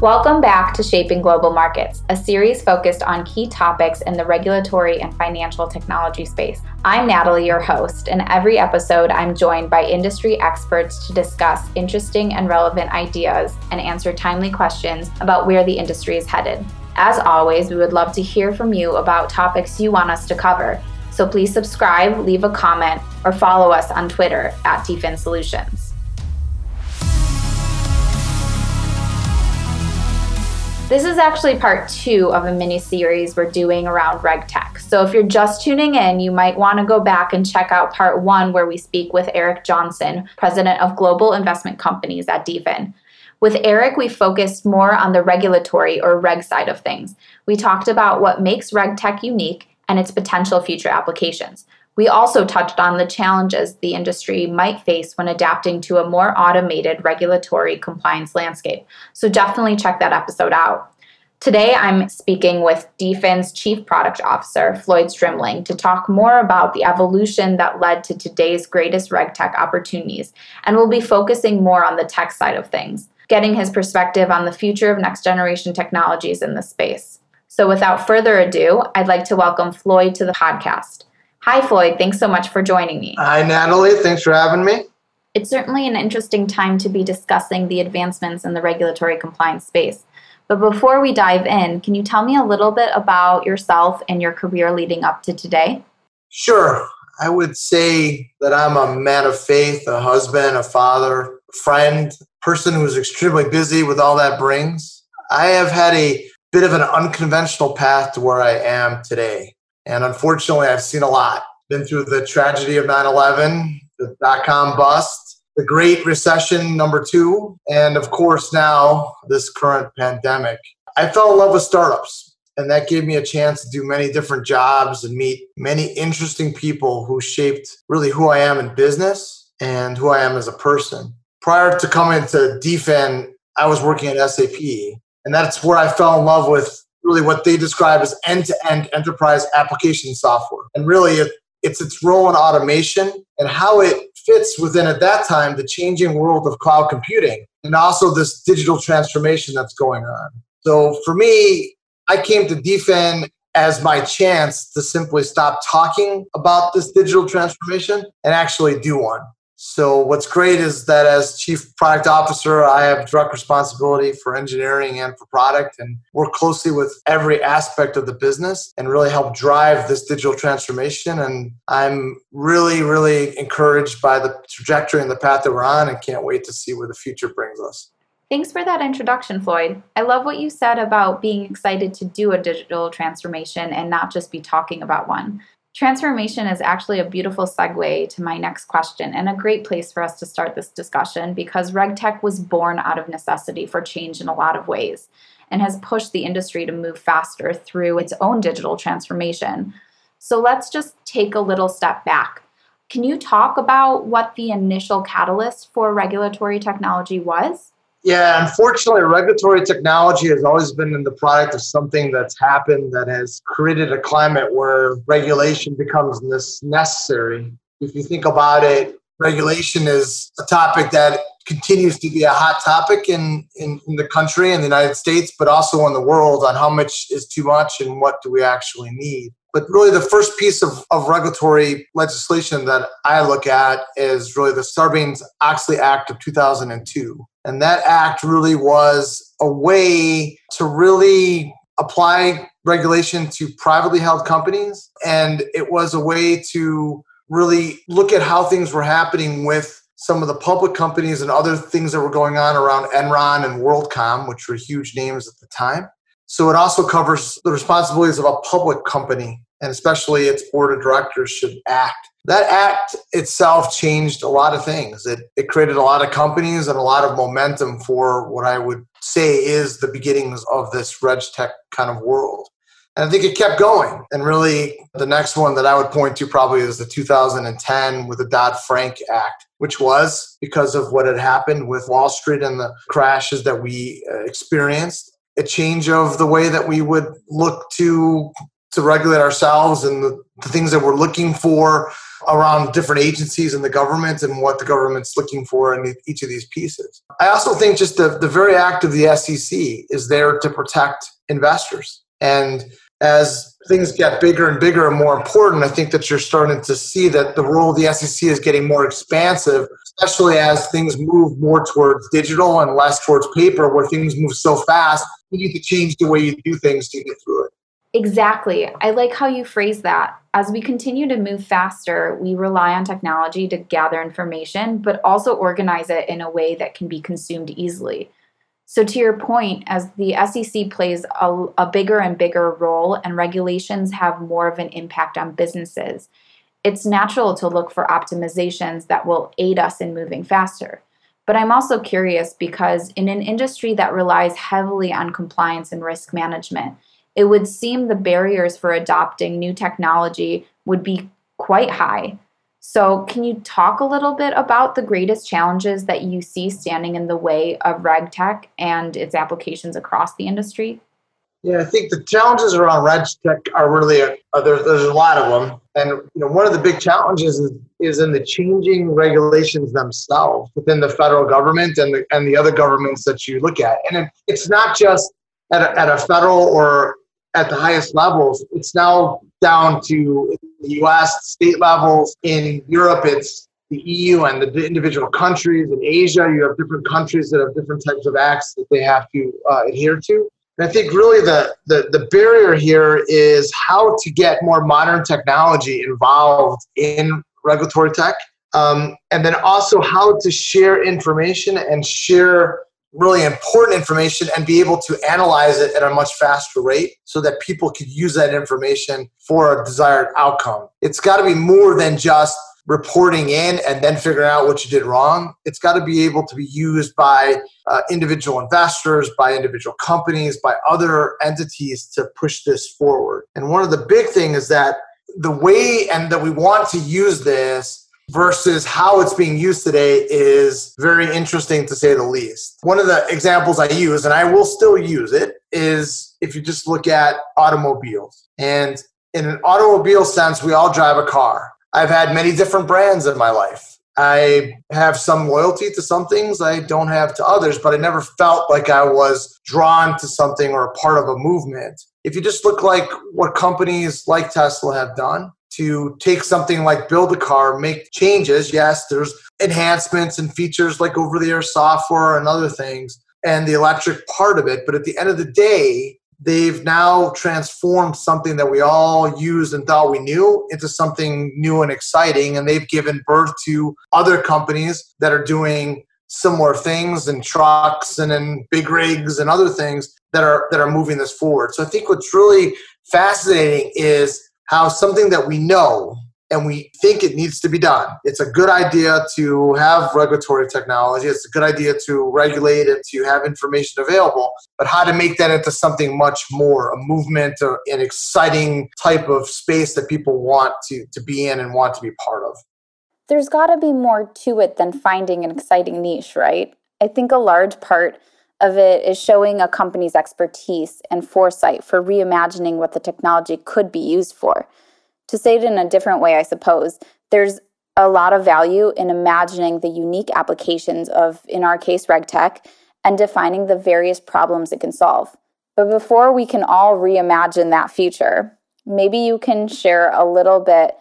Welcome back to Shaping Global Markets, a series focused on key topics in the regulatory and financial technology space. I'm Natalie, your host, and every episode I'm joined by industry experts to discuss interesting and relevant ideas and answer timely questions about where the industry is headed. As always, we would love to hear from you about topics you want us to cover. So please subscribe, leave a comment, or follow us on Twitter at DFIN Solutions. This is actually part two of a mini series we're doing around RegTech. So if you're just tuning in, you might want to go back and check out part one, where we speak with Eric Johnson, president of Global Investment Companies at DFIN. With Eric, we focused more on the regulatory or reg side of things. We talked about what makes RegTech unique and its potential future applications. We also touched on the challenges the industry might face when adapting to a more automated regulatory compliance landscape. So definitely check that episode out. Today, I'm speaking with DFIN's Chief Product Officer, Floyd Strimling, to talk more about the evolution that led to today's greatest RegTech opportunities, and we'll be focusing more on the tech side of things, getting his perspective on the future of next generation technologies in this space. So, without further ado, I'd like to welcome Floyd to the podcast. Hi, Floyd. Thanks so much for joining me. Hi, Natalie. Thanks for having me. It's certainly an interesting time to be discussing the advancements in the regulatory compliance space. But before we dive in, can you tell me a little bit about yourself and your career leading up to today? Sure. I would say that I'm a man of faith, a husband, a father, friend, person who's extremely busy with all that brings. I have had a bit of an unconventional path to where I am today. And unfortunately, I've seen a lot. Been through the tragedy of 9 11, the dot com bust, the Great Recession, number two, and of course, now this current pandemic. I fell in love with startups, and that gave me a chance to do many different jobs and meet many interesting people who shaped really who I am in business and who I am as a person. Prior to coming to DFIN, I was working at SAP, and that's where I fell in love with really what they describe as end-to-end enterprise application software. And really it, it's its role in automation and how it fits within at that time the changing world of cloud computing and also this digital transformation that's going on. So for me, I came to DFIN as my chance to simply stop talking about this digital transformation and actually do one. So what's great is that as chief product officer, I have direct responsibility for engineering and for product and work closely with every aspect of the business and really help drive this digital transformation. And I'm really, really encouraged by the trajectory and the path that we're on and can't wait to see where the future brings us. Thanks for that introduction, Floyd. I love what you said about being excited to do a digital transformation and not just be talking about one. Transformation is actually a beautiful segue to my next question and a great place for us to start this discussion because RegTech was born out of necessity for change in a lot of ways and has pushed the industry to move faster through its own digital transformation. So let's just take a little step back. Can you talk about what the initial catalyst for regulatory technology was? Yeah, unfortunately, regulatory technology has always been in the product of something that's happened that has created a climate where regulation becomes necessary. If you think about it, regulation is a topic that continues to be a hot topic in, in, in, the country in the United States, but also in the world on how much is too much and what do we actually need. But really, the first piece of, of regulatory legislation that I look at is really the Sarbanes Oxley Act of 2002. And that act really was a way to really apply regulation to privately held companies. And it was a way to really look at how things were happening with some of the public companies and other things that were going on around Enron and WorldCom, which were huge names at the time. So it also covers the responsibilities of a public company, and especially its board of directors should act that act itself changed a lot of things. It, it created a lot of companies and a lot of momentum for what I would say is the beginnings of this reg tech kind of world. And I think it kept going. And really, the next one that I would point to probably is the 2010 with the Dodd Frank Act, which was because of what had happened with Wall Street and the crashes that we uh, experienced. A change of the way that we would look to to regulate ourselves and the, the things that we're looking for around different agencies and the government and what the government's looking for in each of these pieces. I also think just the, the very act of the SEC is there to protect investors. And as things get bigger and bigger and more important, I think that you're starting to see that the role of the SEC is getting more expansive, especially as things move more towards digital and less towards paper, where things move so fast, you need to change the way you do things to get through it. Exactly. I like how you phrase that. As we continue to move faster, we rely on technology to gather information, but also organize it in a way that can be consumed easily. So, to your point, as the SEC plays a, a, bigger and bigger role and regulations have more of an impact on businesses, it's natural to look for optimizations that will aid us in moving faster. But I'm also curious because in an industry that relies heavily on compliance and risk management, it would seem the barriers for adopting new technology would be quite high. So, can you talk a little bit about the greatest challenges that you see standing in the way of RegTech and its applications across the industry? Yeah, I think the challenges around RegTech are really a, uh, there's, there's a lot of them, and you know one of the big challenges is, is in the changing regulations themselves within the federal government and the and the other governments that you look at, and it, it's not just at a, at a federal or at the highest levels. It's now down to the US, state levels. In Europe, it's the EU and the individual countries. In Asia, you have different countries that have different types of acts that they have to uh, adhere to. And I think really the, the, the barrier here is how to get more modern technology involved in regulatory tech. Um, and then also how to share information and share really important information and be able to analyze it at a much faster rate so that people could use that information for a desired outcome. It's got to be more than just reporting in and then figuring out what you did wrong. It's got to be able to be used by uh, individual investors, by individual companies, by other entities to push this forward. And one of the big things is that the way and that we want to use this versus how it's being used today is very interesting to say the least. One of the examples I use, and I will still use it, is if you just look at automobiles. And in an automobile sense, we all drive a car. I've had many different brands in my life. I have some loyalty to some things I don't have to others, but I never felt like I was drawn to something or a part of a movement. If you just look like what companies like Tesla have done, to take something like build a car, make changes. Yes, there's enhancements and features like over the air software and other things, and the electric part of it. But at the end of the day, they've now transformed something that we all used and thought we knew into something new and exciting. And they've given birth to other companies that are doing similar things and trucks and in big rigs and other things that are that are moving this forward. So I think what's really fascinating is how something that we know and we think it needs to be done. It's a good idea to have regulatory technology. It's a good idea to regulate and to have information available, but how to make that into something much more, a movement, or an exciting type of space that people want to, to be in and want to be part of. There's got to be more to it than finding an exciting niche, right? I think a large part of it is showing a company's expertise and foresight for reimagining what the technology could be used for. To say it in a different way, I suppose, there's a lot of value in imagining the unique applications of, in our case, RegTech, and defining the various problems it can solve. But before we can all reimagine that future, maybe you can share a little bit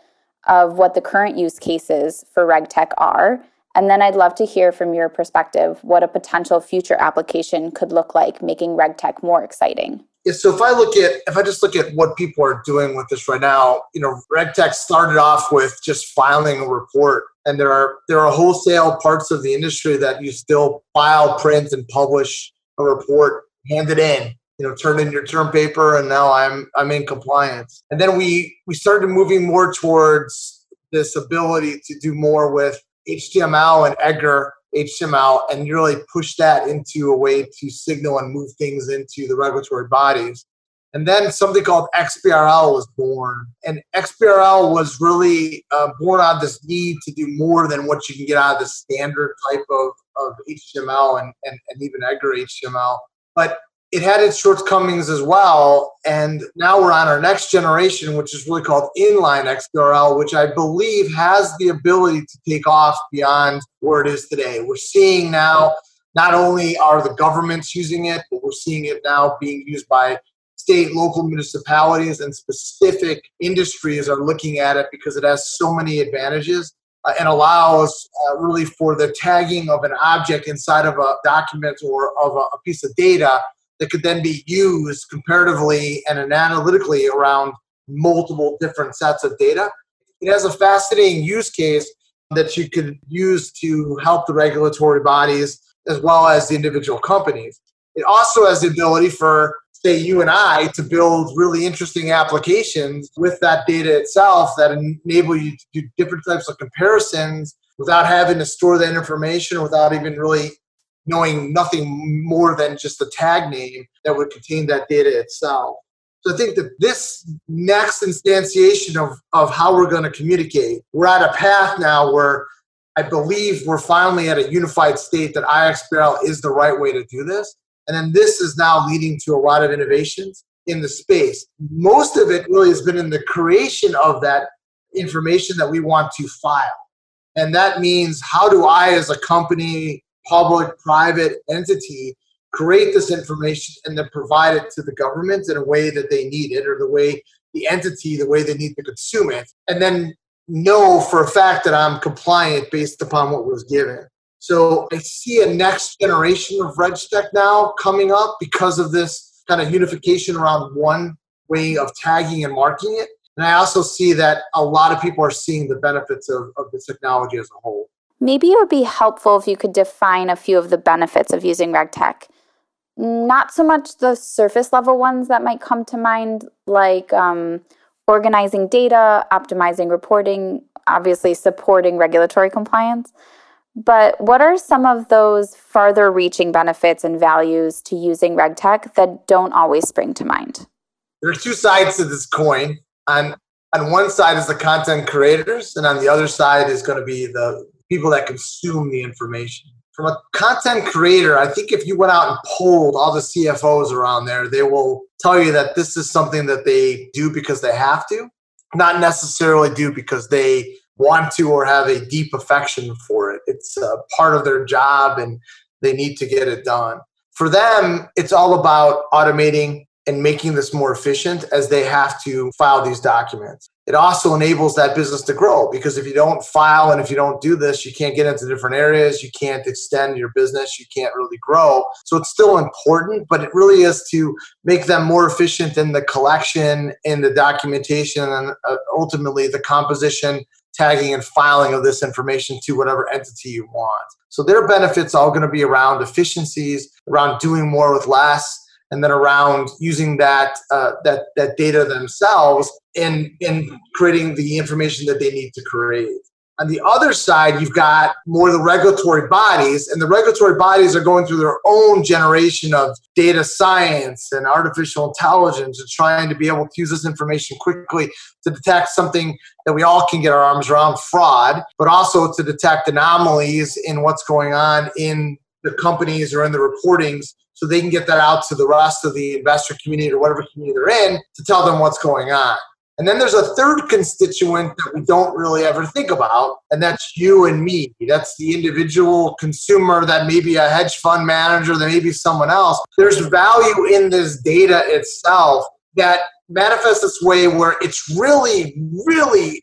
of what the current use cases for RegTech are and then I'd love to hear from your perspective what a potential future application could look like, making RegTech more exciting. Yeah, so if I look at if I just look at what people are doing with this right now, you know, RegTech started off with just filing a report, and there are there are wholesale parts of the industry that you still file, print, and publish a report, hand it in, you know, turn in your term paper, and now I'm I'm in compliance. And then we we started moving more towards this ability to do more with HTML and Edgar HTML and really push that into a way to signal and move things into the regulatory bodies. And then something called XBRL was born. And XBRL was really uh, born on this need to do more than what you can get out of the standard type of, of HTML and, and, and even Edgar HTML. But it had its shortcomings as well. And now we're on our next generation, which is really called inline XBRL, which I believe has the ability to take off beyond where it is today. We're seeing now not only are the governments using it, but we're seeing it now being used by state, local municipalities, and specific industries are looking at it because it has so many advantages uh, and allows uh, really for the tagging of an object inside of a document or of a, a piece of data that could then be used comparatively and analytically around multiple different sets of data. It has a fascinating use case that you could use to help the regulatory bodies as well as the individual companies. It also has the ability for, say, you and I to build really interesting applications with that data itself that enable you to do different types of comparisons without having to store that information, without even really knowing nothing more than just the tag name that would contain that data itself. So I think that this next instantiation of, of how we're going to communicate, we're at a path now where I believe we're finally at a unified state that iXBRL is the right way to do this. And then this is now leading to a lot of innovations in the space. Most of it really has been in the creation of that information that we want to file. And that means how do I, as a company, public, private entity create this information and then provide it to the government in a way that they need it or the way the entity, the way they need to consume it, and then know for a fact that I'm compliant based upon what was given. So I see a next generation of RegTech now coming up because of this kind of unification around one way of tagging and marking it. And I also see that a lot of people are seeing the benefits of, of the technology as a whole. Maybe it would be helpful if you could define a few of the benefits of using RegTech. Not so much the surface level ones that might come to mind, like um, organizing data, optimizing reporting, obviously supporting regulatory compliance. But what are some of those farther reaching benefits and values to using RegTech that don't always spring to mind? There are two sides to this coin. On, on one side is the content creators, and on the other side is going to be the people that consume the information. From a content creator, I think if you went out and polled all the CFOs around there, they will tell you that this is something that they do because they have to, not necessarily do because they want to or have a deep affection for it. It's a part of their job and they need to get it done. For them, it's all about automating and making this more efficient as they have to file these documents. It also enables that business to grow because if you don't file and if you don't do this, you can't get into different areas, you can't extend your business, you can't really grow. So it's still important, but it really is to make them more efficient in the collection, in the documentation, and uh, ultimately the composition, tagging, and filing of this information to whatever entity you want. So their benefits all going to be around efficiencies, around doing more with less and then around using that uh, that that data themselves in in creating the information that they need to create. On the other side, you've got more the regulatory bodies, and the regulatory bodies are going through their own generation of data science and artificial intelligence and trying to be able to use this information quickly to detect something that we all can get our arms around fraud, but also to detect anomalies in what's going on in the companies or in the reportings so they can get that out to the rest of the investor community or whatever community they're in to tell them what's going on. And then there's a third constituent that we don't really ever think about, and that's you and me. That's the individual consumer, that may be a hedge fund manager, that may be someone else. There's value in this data itself that manifests its way where it's really, really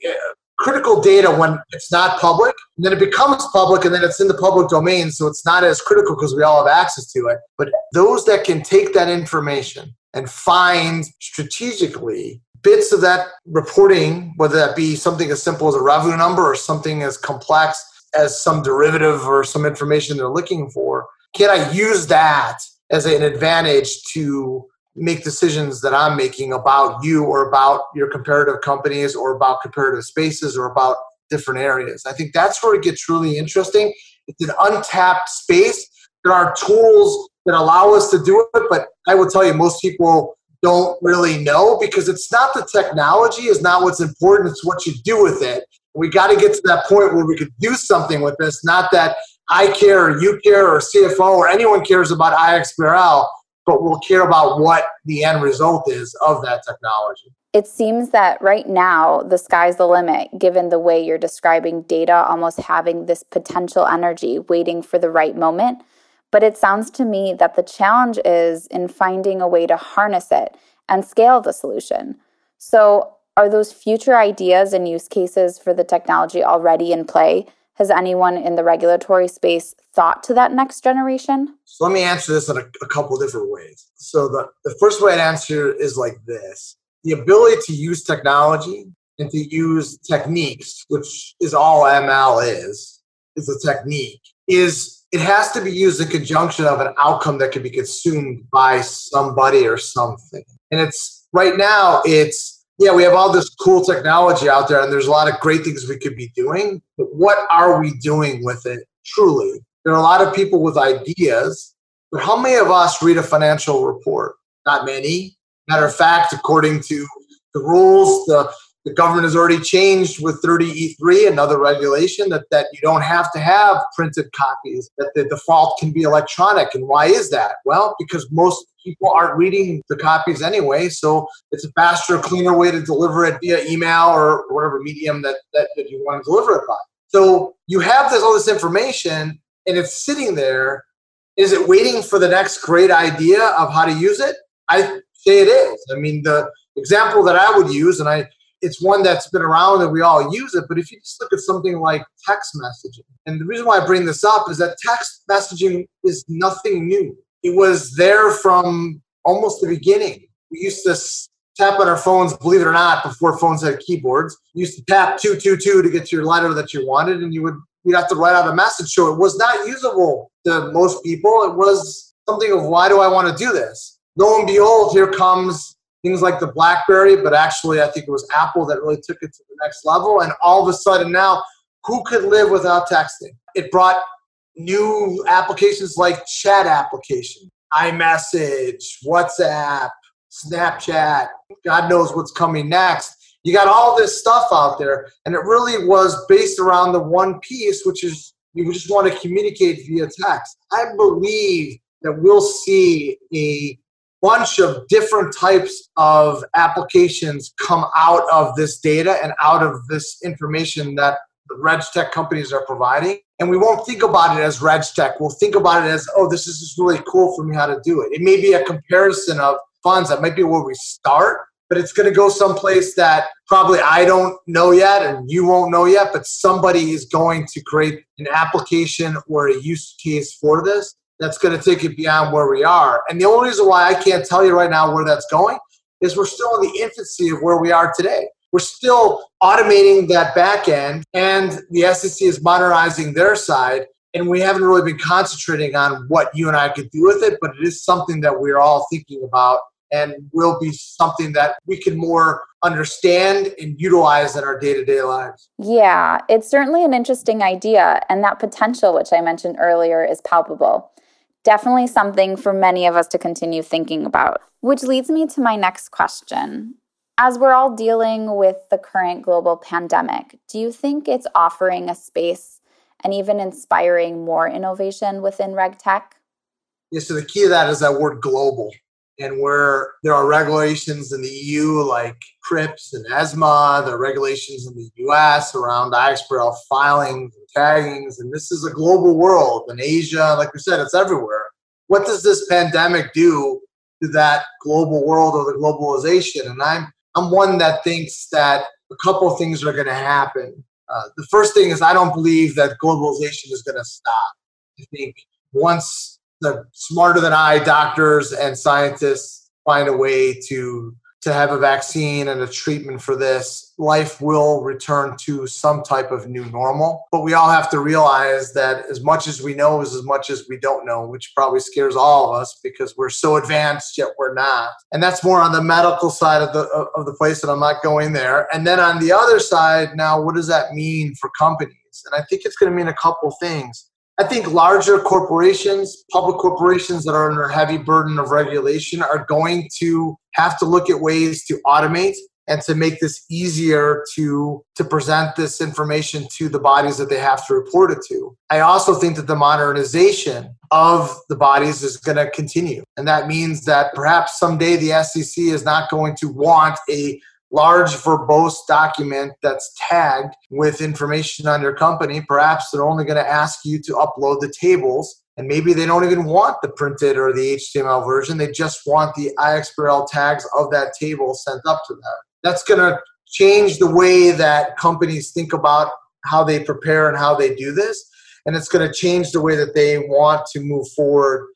critical data when it's not public, and then it becomes public, and then it's in the public domain, so it's not as critical because we all have access to it. But those that can take that information and find strategically bits of that reporting, whether that be something as simple as a revenue number or something as complex as some derivative or some information they're looking for, can I use that as an advantage to make decisions that I'm making about you or about your comparative companies or about comparative spaces or about different areas. I think that's where it gets really interesting. It's an untapped space. There are tools that allow us to do it, but I will tell you, most people don't really know because it's not the technology is not what's important, it's what you do with it. We got to get to that point where we could do something with this, not that I care or you care or CFO or anyone cares about iXBRL but we'll care about what the end result is of that technology. It seems that right now the sky's the limit, given the way you're describing data almost having this potential energy waiting for the right moment. But it sounds to me that the challenge is in finding a way to harness it and scale the solution. So, are those future ideas and use cases for the technology already in play? Has anyone in the regulatory space thought to that next generation? So let me answer this in a, a couple different ways. So the, the first way I'd answer is like this. The ability to use technology and to use techniques, which is all ML is, is a technique, is it has to be used in conjunction of an outcome that can be consumed by somebody or something. And it's right now it's yeah, we have all this cool technology out there, and there's a lot of great things we could be doing. But what are we doing with it truly? There are a lot of people with ideas, but how many of us read a financial report? Not many. Matter of fact, according to the rules, the the government has already changed with 30E3, another regulation that, that you don't have to have printed copies, that the default can be electronic. And why is that? Well, because most people aren't reading the copies anyway, so it's a faster, cleaner way to deliver it via email or whatever medium that, that, that you want to deliver it by. So you have this all this information and it's sitting there. Is it waiting for the next great idea of how to use it? I say it is. I mean, the example that I would use, and I it's one that's been around and we all use it. But if you just look at something like text messaging, and the reason why I bring this up is that text messaging is nothing new. It was there from almost the beginning. We used to tap on our phones, believe it or not, before phones had keyboards. You used to tap 222 to get to your letter that you wanted, and you would you'd have to write out a message. So it was not usable to most people. It was something of why do I want to do this? Lo and behold, here comes things like the BlackBerry, but actually, I think it was Apple that really took it to the next level. And all of a sudden, now, who could live without texting? It brought new applications like chat application, iMessage, WhatsApp, Snapchat. God knows what's coming next. You got all this stuff out there, and it really was based around the one piece, which is you just want to communicate via text. I believe that we'll see a bunch of different types of applications come out of this data and out of this information that the reg tech companies are providing. And we won't think about it as reg tech. We'll think about it as, oh, this is just really cool for me how to do it. It may be a comparison of funds. That might be where we start, but it's going to go someplace that probably I don't know yet and you won't know yet, but somebody is going to create an application or a use case for this that's going to take it beyond where we are. And the only reason why I can't tell you right now where that's going is we're still in the infancy of where we are today. We're still automating that back end, and the SEC is modernizing their side. And we haven't really been concentrating on what you and I could do with it, but it is something that we're all thinking about and will be something that we can more understand and utilize in our day to day lives. Yeah, it's certainly an interesting idea. And that potential, which I mentioned earlier, is palpable definitely something for many of us to continue thinking about. Which leads me to my next question. As we're all dealing with the current global pandemic, do you think it's offering a space and even inspiring more innovation within RegTech? Yeah, so the key to that is that word global. And where there are regulations in the EU like CRIPS and ESMA, there are regulations in the US around iXBRL filings and taggings, and this is a global world. In Asia, like we said, it's everywhere. What does this pandemic do to that global world or the globalization? And I'm I'm one that thinks that a couple things are going to happen. Uh, the first thing is I don't believe that globalization is going to stop. I think once the smarter than I doctors and scientists find a way to to have a vaccine and a treatment for this, life will return to some type of new normal. But we all have to realize that as much as we know is as much as we don't know, which probably scares all of us because we're so advanced yet we're not. And that's more on the medical side of the of the place, and I'm not going there. And then on the other side, now what does that mean for companies? And I think it's going to mean a couple things. I think larger corporations, public corporations that are under heavy burden of regulation, are going to have to look at ways to automate and to make this easier to to present this information to the bodies that they have to report it to. I also think that the modernization of the bodies is going to continue. And that means that perhaps someday the SEC is not going to want a large verbose document that's tagged with information on your company. Perhaps they're only going to ask you to upload the tables and maybe they don't even want the printed or the HTML version. They just want the iXBRL tags of that table sent up to them. That's going to change the way that companies think about how they prepare and how they do this. And it's going to change the way that they want to move forward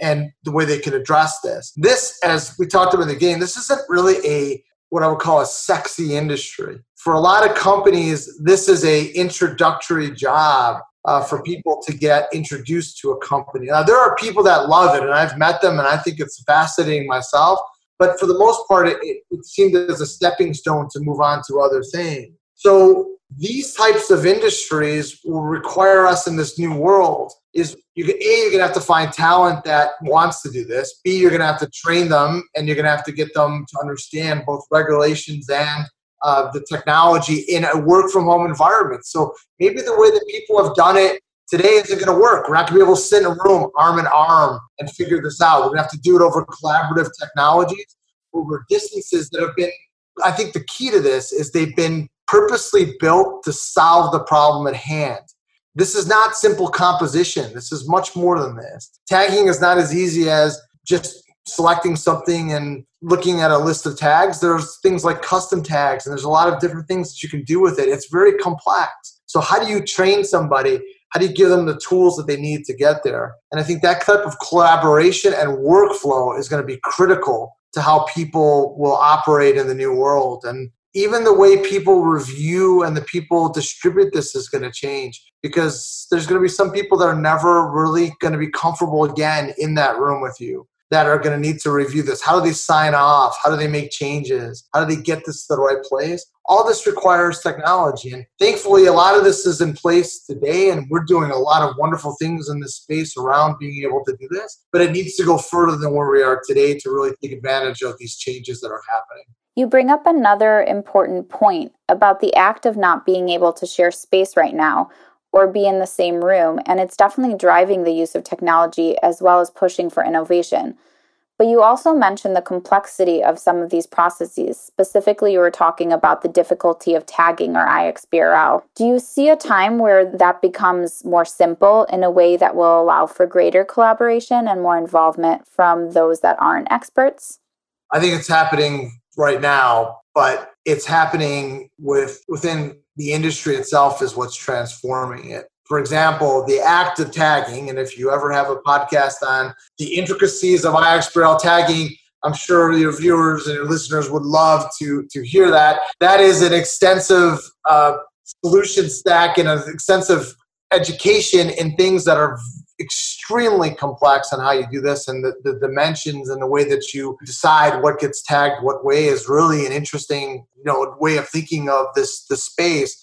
and the way they can address this. This, as we talked about in the game, this isn't really a what I would call a sexy industry. For a lot of companies, this is a introductory job uh, for people to get introduced to a company. Now, there are people that love it, and I've met them, and I think it's fascinating myself. But for the most part, it, it seemed as a stepping stone to move on to other things. So these types of industries will require us in this new world is you a you're gonna have to find talent that wants to do this b you're gonna have to train them and you're gonna have to get them to understand both regulations and uh, the technology in a work from home environment. So maybe the way that people have done it today isn't going to work. We're not going to be able to sit in a room arm in arm and figure this out. We're going to have to do it over collaborative technologies, over distances that have been. I think the key to this is they've been purposely built to solve the problem at hand. This is not simple composition. This is much more than this. Tagging is not as easy as just selecting something and looking at a list of tags, there's things like custom tags, and there's a lot of different things that you can do with it. It's very complex. So, how do you train somebody? How do you give them the tools that they need to get there? And I think that type of collaboration and workflow is going to be critical to how people will operate in the new world. And even the way people review and the people distribute this is going to change because there's going to be some people that are never really going to be comfortable again in that room with you that are going to need to review this? How do they sign off? How do they make changes? How do they get this to the right place? All this requires technology. And thankfully, a lot of this is in place today, and we're doing a lot of wonderful things in this space around being able to do this. But it needs to go further than where we are today to really take advantage of these changes that are happening. You bring up another important point about the act of not being able to share space right now or be in the same room, and it's definitely driving the use of technology as well as pushing for innovation. But you also mentioned the complexity of some of these processes. Specifically, you were talking about the difficulty of tagging or iXBRL. Do you see a time where that becomes more simple in a way that will allow for greater collaboration and more involvement from those that aren't experts? I think it's happening right now, but it's happening with within the industry itself is what's transforming it. For example, the act of tagging, and if you ever have a podcast on the intricacies of iXBRL tagging, I'm sure your viewers and your listeners would love to to hear that. That is an extensive uh, solution stack and an extensive education in things that are extremely complex on how you do this and the, the dimensions and the way that you decide what gets tagged what way is really an interesting you know way of thinking of this the space.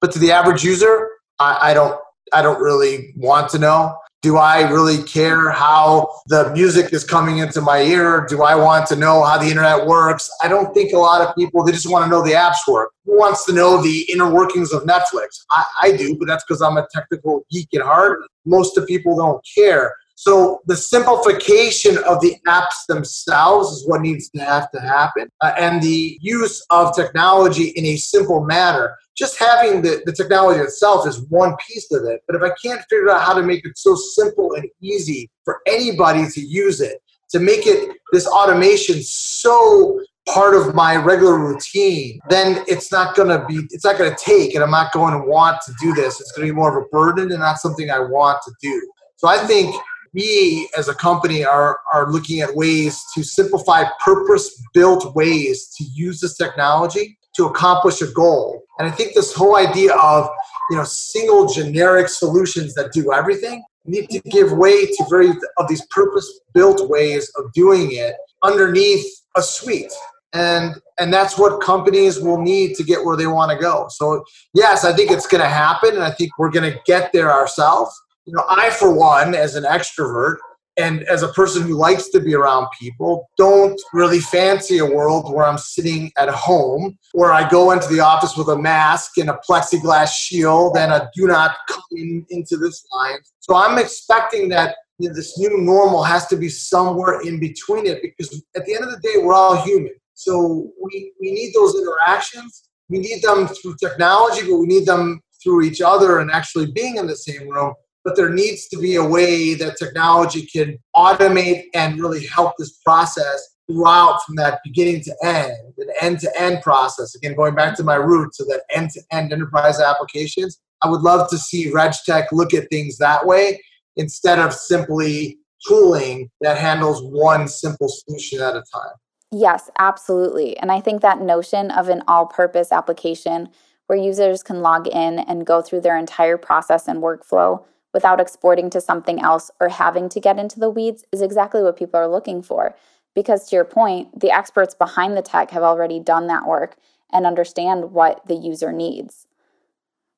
But to the average user I, I don't I don't really want to know do I really care how the music is coming into my ear? Do I want to know how the internet works? I don't think a lot of people, they just want to know the apps work. Who wants to know the inner workings of Netflix? I, I do, but that's because I'm a technical geek at heart. Most of people don't care. So the simplification of the apps themselves is what needs to have to happen, uh, and the use of technology in a simple manner just having the, the technology itself is one piece of it. But if I can't figure out how to make it so simple and easy for anybody to use it, to make it this automation so part of my regular routine, then it's not gonna be it's not gonna take and I'm not going to want to do this. It's gonna be more of a burden and not something I want to do. So I think we as a company are, are looking at ways to simplify purpose built ways to use this technology to accomplish a goal. And I think this whole idea of you know single generic solutions that do everything need to give way to very of these purpose built ways of doing it underneath a suite and and that's what companies will need to get where they want to go so yes i think it's going to happen and i think we're going to get there ourselves you know i for one as an extrovert and as a person who likes to be around people, don't really fancy a world where I'm sitting at home, where I go into the office with a mask and a plexiglass shield and a do not come in, into this line. So I'm expecting that you know, this new normal has to be somewhere in between it because at the end of the day, we're all human. So we, we need those interactions. We need them through technology, but we need them through each other and actually being in the same room but there needs to be a way that technology can automate and really help this process throughout from that beginning to end, an end to end process. Again, going back to my roots of that end to end enterprise applications, I would love to see RegTech look at things that way instead of simply tooling that handles one simple solution at a time. Yes, absolutely. And I think that notion of an all purpose application where users can log in and go through their entire process and workflow without exporting to something else or having to get into the weeds is exactly what people are looking for. Because to your point, the experts behind the tech have already done that work and understand what the user needs.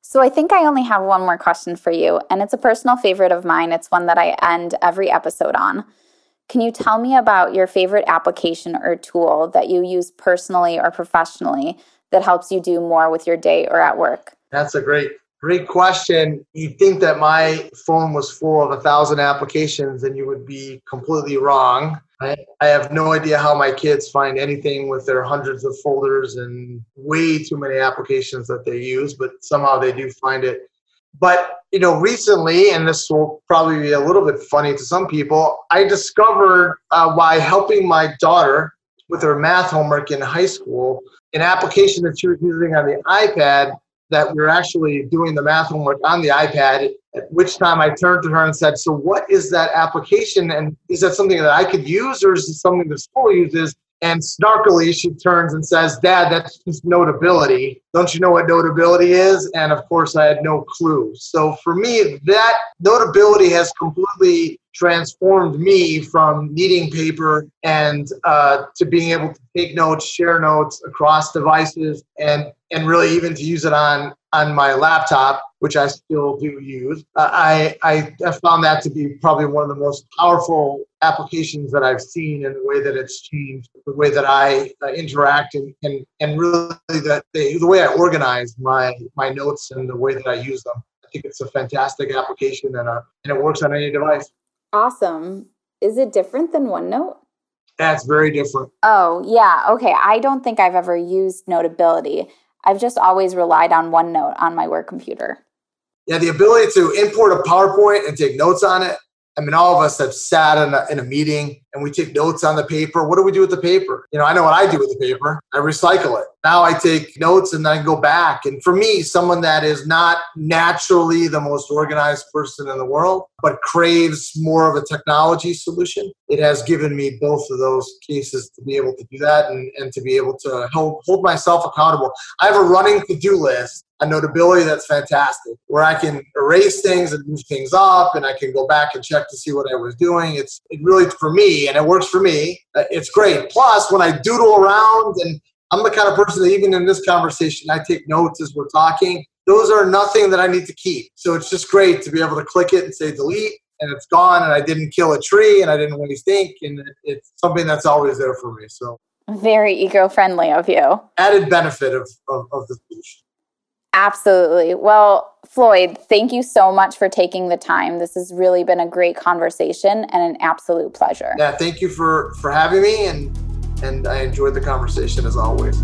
So I think I only have one more question for you, and it's a personal favorite of mine. It's one that I end every episode on. Can you tell me about your favorite application or tool that you use personally or professionally that helps you do more with your day or at work? That's a great Great question. You'd think that my phone was full of a thousand applications and you would be completely wrong. I, I have no idea how my kids find anything with their hundreds of folders and way too many applications that they use, but somehow they do find it. But, you know, recently, and this will probably be a little bit funny to some people, I discovered uh, by helping my daughter with her math homework in high school, an application that she was using on the iPad that we are actually doing the math homework on the iPad, at which time I turned to her and said, So, what is that application? And is that something that I could use, or is it something the school uses? And snarkily, she turns and says, Dad, that's just notability. Don't you know what notability is? And of course, I had no clue. So for me, that notability has completely transformed me from needing paper and uh, to being able to take notes, share notes across devices, and and really even to use it on on my laptop, which I still do use. Uh, I I found that to be probably one of the most powerful applications that I've seen in the way that it's changed the way that I uh, interact and, and and really that the, the way I organize my my notes and the way that I use them. I think it's a fantastic application and uh, and it works on any device. Awesome. Is it different than OneNote? That's very different. Oh, yeah. Okay. I don't think I've ever used Notability. I've just always relied on OneNote on my work computer. Yeah, the ability to import a PowerPoint and take notes on it I mean, all of us have sat in a, in a meeting and we take notes on the paper. What do we do with the paper? You know, I know what I do with the paper. I recycle it. Now I take notes and then I go back. And for me, someone that is not naturally the most organized person in the world, but craves more of a technology solution, it has given me both of those cases to be able to do that and, and to be able to hold, hold myself accountable. I have a running to do list a notability that's fantastic where I can erase things and move things up and I can go back and check to see what I was doing. It's it really, for me, and it works for me, uh, it's great. Plus, when I doodle around and I'm the kind of person that even in this conversation, I take notes as we're talking. Those are nothing that I need to keep. So it's just great to be able to click it and say delete and it's gone and I didn't kill a tree and I didn't waste ink and it's something that's always there for me. So very eco-friendly of you. Added benefit of, of, of the solution. Absolutely. Well, Floyd, thank you so much for taking the time. This has really been a great conversation and an absolute pleasure. Yeah, thank you for for having me and and I enjoyed the conversation as always.